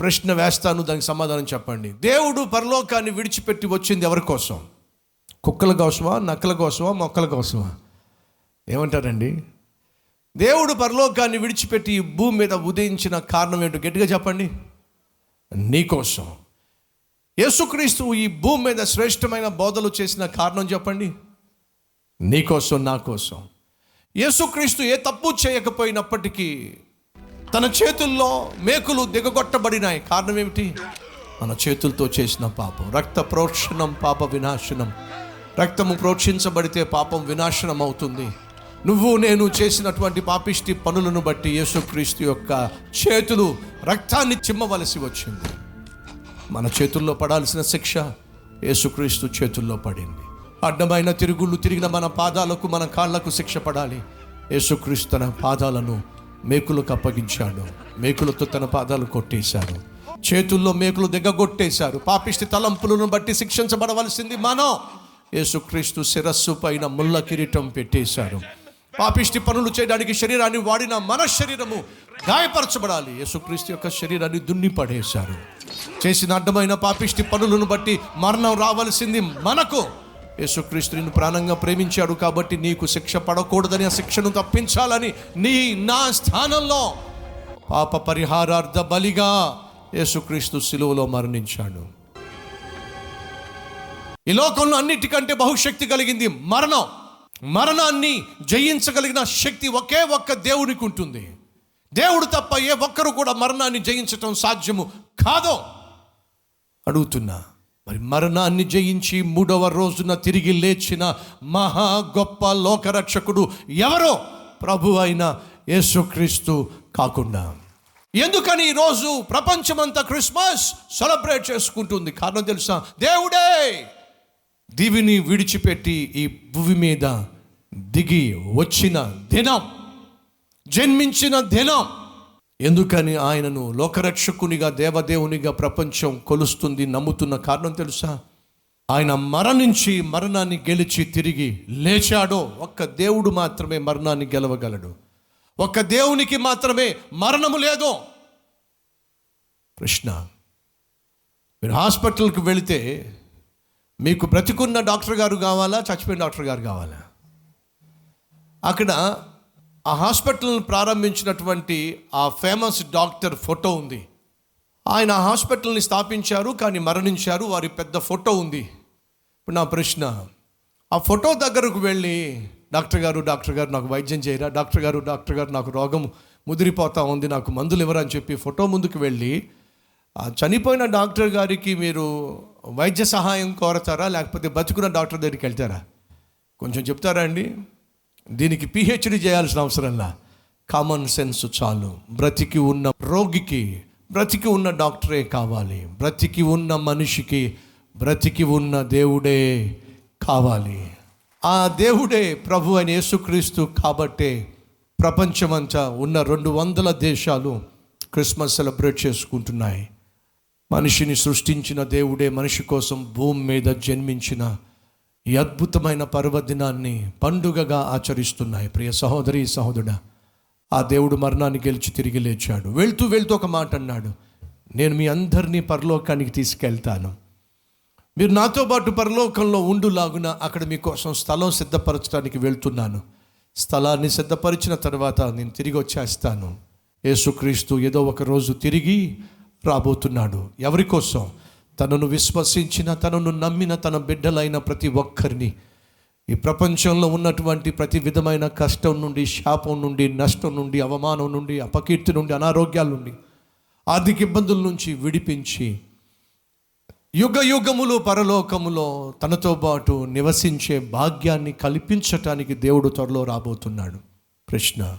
ప్రశ్న వేస్తాను దానికి సమాధానం చెప్పండి. దేవుడు పరలోకాన్ని విడిచిపెట్టి వచ్చింది ఎవరి కోసం? కుక్కల కోసమా నక్కల కోసమా మొక్కల కోసమా? ఏమంటారండి? దేవుడు పరలోకాన్ని విడిచిపెట్టి ఈ భూమి మీద ఉదయించిన కారణం ఏంటో గట్టిగా చెప్పండి. నీకోసం యేసుక్రీస్తు ఈ భూమి మీద శ్రేష్టమైన బోధలు చేసిన కారణం చెప్పండి. నీకోసం నా కోసం. యేసుక్రీస్తు ఏ తప్పు చేయకపోయినప్పటికీ తన చేతుల్లో మేకులు దిగగొట్టబడినాయి. కారణం ఏమిటి? మన చేతులతో చేసిన పాపం. రక్త ప్రోక్షణం పాప వినాశనం. రక్తము ప్రోక్షించబడితే పాపం వినాశనం అవుతుంది నువ్వు నేను చేసినటువంటి పాపిష్టి పనులను బట్టి యేసుక్రీస్తు యొక్క చేతులు రక్తాన్ని చిమ్మవలసి వచ్చింది. మన చేతుల్లో పడాల్సిన శిక్ష యేసుక్రీస్తు చేతుల్లో పడింది. అడ్డమైన తిరుగుళ్ళు తిరిగిన మన పాదాలకు మన కాళ్ళకు శిక్ష పడాలి. యేసుక్రీస్తు తన పాదాలను మేకులకు అప్పగించాడు మేకులతో తన పాదాలు కొట్టేశాడు. చేతుల్లో మేకులు దిగగొట్టేశారు. పాపిష్టి తలంపులను బట్టి శిక్షించబడవలసింది మనం. యేసుక్రీస్తు శిరస్సు పైన ముళ్ళ కిరీటం పెట్టేశారు. పాపిష్టి పనులు చేయడానికి శరీరాన్ని వాడిన మన శరీరము గాయపరచబడాలి. యేసుక్రీస్తు యొక్క శరీరాన్ని దున్ని పడేశారు చేసిన అడ్డమైన పాపిష్టి పనులను బట్టి మరణం రావలసింది మనకు. యేసుక్రీస్తు నిన్ను ప్రాణంగా ప్రేమించాడు కాబట్టి నీకు శిక్ష పడకూడదని ఆ శిక్షను తప్పించాలని నీ నా స్థానంలో పాప పరిహారార్థ బలిగా యేసుక్రీస్తు శిలువలో మరణించాడు. ఈ లోకంలో అన్నిటికంటే బహుశక్తి కలిగింది మరణం. మరణాన్ని జయించగలిగిన శక్తి ఒకే ఒక్క దేవునికి ఉంటుంది. దేవుడు తప్ప ఏ ఒక్కరు కూడా మరణాన్ని జయించటం సాధ్యము కాదో. అడుగుతున్నా. మరి మరణాన్ని జయించి మూడవ రోజున తిరిగి లేచిన మహా గొప్ప లోకరక్షకుడు ఎవరో ప్రభు అయిన యేసుక్రీస్తు కాకుండా. ఎందుకని ఈరోజు ప్రపంచమంతా క్రిస్మస్ సెలబ్రేట్ చేసుకుంటుంది? కారణం తెలుసా? దేవుడే దివిని విడిచిపెట్టి ఈ భూమి మీద దిగి వచ్చిన దినం జన్మించిన దినం ఎందుకని ఆయనను లోకరక్షకునిగా దేవదేవునిగా ప్రపంచం కొలుస్తుంది నమ్ముతున్న కారణం తెలుసా? ఆయన మరణించి మరణాన్ని గెలిచి తిరిగి లేచాడో ఒక్క దేవుడు మాత్రమే మరణాన్ని గెలవగలడు. ఒక్క దేవునికి మాత్రమే మరణము లేదు? ప్రశ్న. మీరు హాస్పిటల్కి వెళితే మీకు బ్రతికున్న డాక్టర్ గారు కావాలా? చచ్చిపోయిన డాక్టర్ గారు కావాలా? అక్కడ ఆ హాస్పిటల్ని ప్రారంభించినటువంటి ఆ ఫేమస్ డాక్టర్ ఫోటో ఉంది. ఆయన ఆ హాస్పిటల్ని స్థాపించారు కానీ మరణించారు. వారి పెద్ద ఫోటో ఉంది. ఇప్పుడు నా ప్రశ్న ఆ ఫోటో దగ్గరకు వెళ్ళి డాక్టర్ గారు డాక్టర్ గారు నాకు వైద్యం చేయరా? డాక్టర్ గారు డాక్టర్ గారు నాకు రోగం ముదిరిపోతా ఉంది నాకు మందులు ఇవ్వరని చెప్పి ఫోటో ముందుకు వెళ్ళి ఆ చనిపోయిన డాక్టర్ గారికి మీరు వైద్య సహాయం కోరతారా? లేకపోతే బతుకున్న డాక్టర్ దగ్గరికి వెళ్తారా? కొంచెం చెప్తారా అండి? దీనికి పిహెచ్డి చేయాల్సిన అవసరంలా కామన్ సెన్స్ చాలు. బ్రతికి ఉన్న రోగికి బ్రతికి ఉన్న డాక్టరే కావాలి. బ్రతికి ఉన్న మనిషికి బ్రతికి ఉన్న దేవుడే కావాలి. ఆ దేవుడే ప్రభు అని యేసుక్రీస్తు కాబట్టే ప్రపంచమంతా ఉన్న రెండు వందల దేశాలు క్రిస్మస్ సెలబ్రేట్ చేసుకుంటున్నాయి. మనిషిని సృష్టించిన దేవుడే మనిషి కోసం భూమి మీద జన్మించిన ఈ అద్భుతమైన పర్వదినాన్ని పండుగగా ఆచరిస్తున్నాయి. ప్రియ సహోదరి సహోదరుడా ఆ దేవుడు మరణాన్ని గెలిచి తిరిగి లేచాడు. వెళ్తూ వెళ్తూ ఒక మాట అన్నాడు నేను మీ అందరినీ పరలోకానికి తీసుకెళ్తాను. మీరు నాతో పాటు పరలోకంలో ఉండులాగున అక్కడ మీకోసం స్థలం సిద్ధపరచడానికి వెళ్తున్నాను. స్థలాన్ని సిద్ధపరిచిన తర్వాత నేను తిరిగి వచ్చేస్తాను. యేసుక్రీస్తు ఏదో ఒక రోజు తిరిగి రాబోతున్నాడు. ఎవరి కోసం? తనను విశ్వసించిన తనను నమ్మిన తన బిడ్డలైన ప్రతి ఒక్కరిని. ఈ ప్రపంచంలో ఉన్నటువంటి ప్రతి విధమైన కష్టం నుండి శాపం నుండి నష్టం నుండి అవమానం నుండి అపకీర్తి నుండి అనారోగ్యాల నుండి ఆర్థిక ఇబ్బందుల నుంచి విడిపించి యుగ యుగములు పరలోకములో తనతో పాటు నివసించే భాగ్యాన్ని కల్పించటానికి దేవుడు త్వరలో రాబోతున్నాడు. ప్రశ్న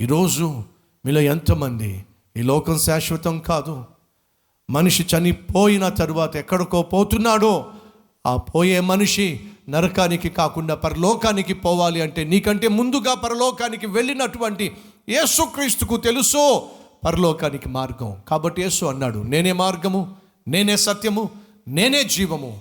ఈరోజు మీలో ఎంతమంది ఈ లోకం శాశ్వతం కాదు. మనిషి చనిపోయిన తరువాత ఎక్కడికో పోతున్నాడో ఆ పోయే మనిషి నరకానికి కాకుండా పరలోకానికి పోవాలి అంటే నీకంటే ముందుగా పరలోకానికి వెళ్ళినటువంటి యేసుక్రీస్తుకు తెలుసు పరలోకానికి మార్గం. కాబట్టి యేసు అన్నాడు నేనే మార్గము నేనే సత్యము నేనే జీవము.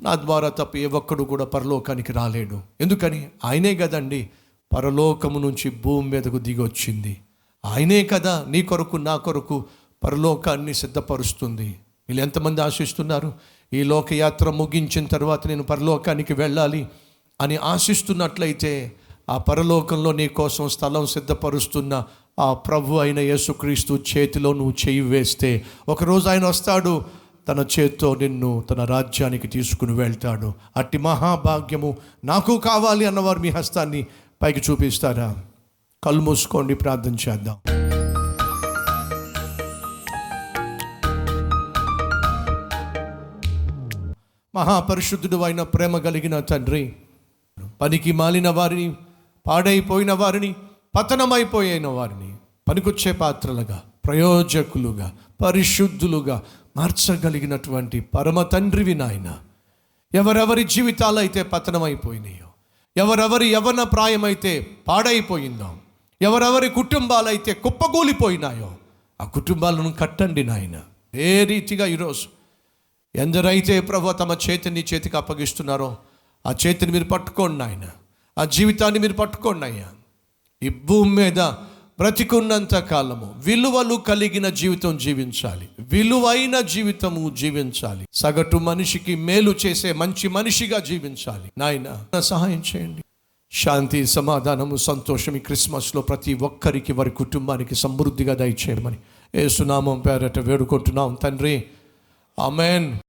నా ద్వారా తప్ప ఏ ఒక్కడు కూడా పరలోకానికి రాలేడు. ఎందుకని? ఆయనే కదండి పరలోకము నుంచి భూమి మీదకు దిగొచ్చింది. ఆయనే కదా నీ కొరకు నా కొరకు పరలోకాన్ని సిద్ధపరుస్తుంది. వీళ్ళు ఎంతమంది ఆశిస్తున్నారు? ఈ లోకయాత్ర ముగించిన తర్వాత నేను పరలోకానికి వెళ్ళాలి అని ఆశిస్తున్నట్లయితే ఆ పరలోకంలో నీ కోసం స్థలం సిద్ధపరుస్తున్న ఆ ప్రభు అయిన యేసుక్రీస్తు చేతిలో నువ్వు చేయి వేస్తే ఒకరోజు ఆయన వస్తాడు. తన చేత్తో నిన్ను తన రాజ్యానికి తీసుకుని వెళ్తాడు. అట్టి మహాభాగ్యము నాకు కావాలి అన్నవారు మీ హస్తాన్ని పైకి చూపిస్తారా? కళ్ళు మూసుకోండి ప్రార్థన చేద్దాం. మహాపరిశుద్ధుడు అయిన ప్రేమ కలిగిన తండ్రి. పనికి మాలిన వారిని పాడైపోయిన వారిని పతనమైపోయిన వారిని పనికొచ్చే పాత్రలుగా ప్రయోజకులుగా పరిశుద్ధులుగా మార్చగలిగినటువంటి పరమ తండ్రివి నాయన. ఎవరెవరి జీవితాలు అయితే పతనమైపోయినాయో ఎవరెవరి యవన ప్రాయమైతే పాడైపోయిందో ఎవరెవరి కుటుంబాలైతే కుప్పకూలిపోయినాయో ఆ కుటుంబాలను కట్టండి నాయన. ఏ రీతిగా ఈరోజు ఎందరైతే ప్రభు తమ చేతిని చేతికి అప్పగిస్తున్నారో ఆ చేతిని మీరు పట్టుకోండి నాయన. ఆ జీవితాన్ని మీరు పట్టుకోండి అయ్యా. ఈ భూమి మీద బ్రతికున్నంత కాలము విలువలు కలిగిన జీవితం జీవించాలి. విలువైన జీవితము జీవించాలి. సగటు మనిషికి మేలు చేసే మంచి మనిషిగా జీవించాలి. నాయన సహాయం చేయండి. శాంతి సమాధానము సంతోషం ఈ క్రిస్మస్లో ప్రతి ఒక్కరికి వారి కుటుంబానికి సమృద్ధిగా దయచేయమని. ఏసునామం పేరట వేడుకుంటున్నాం. తండ్రి Amen.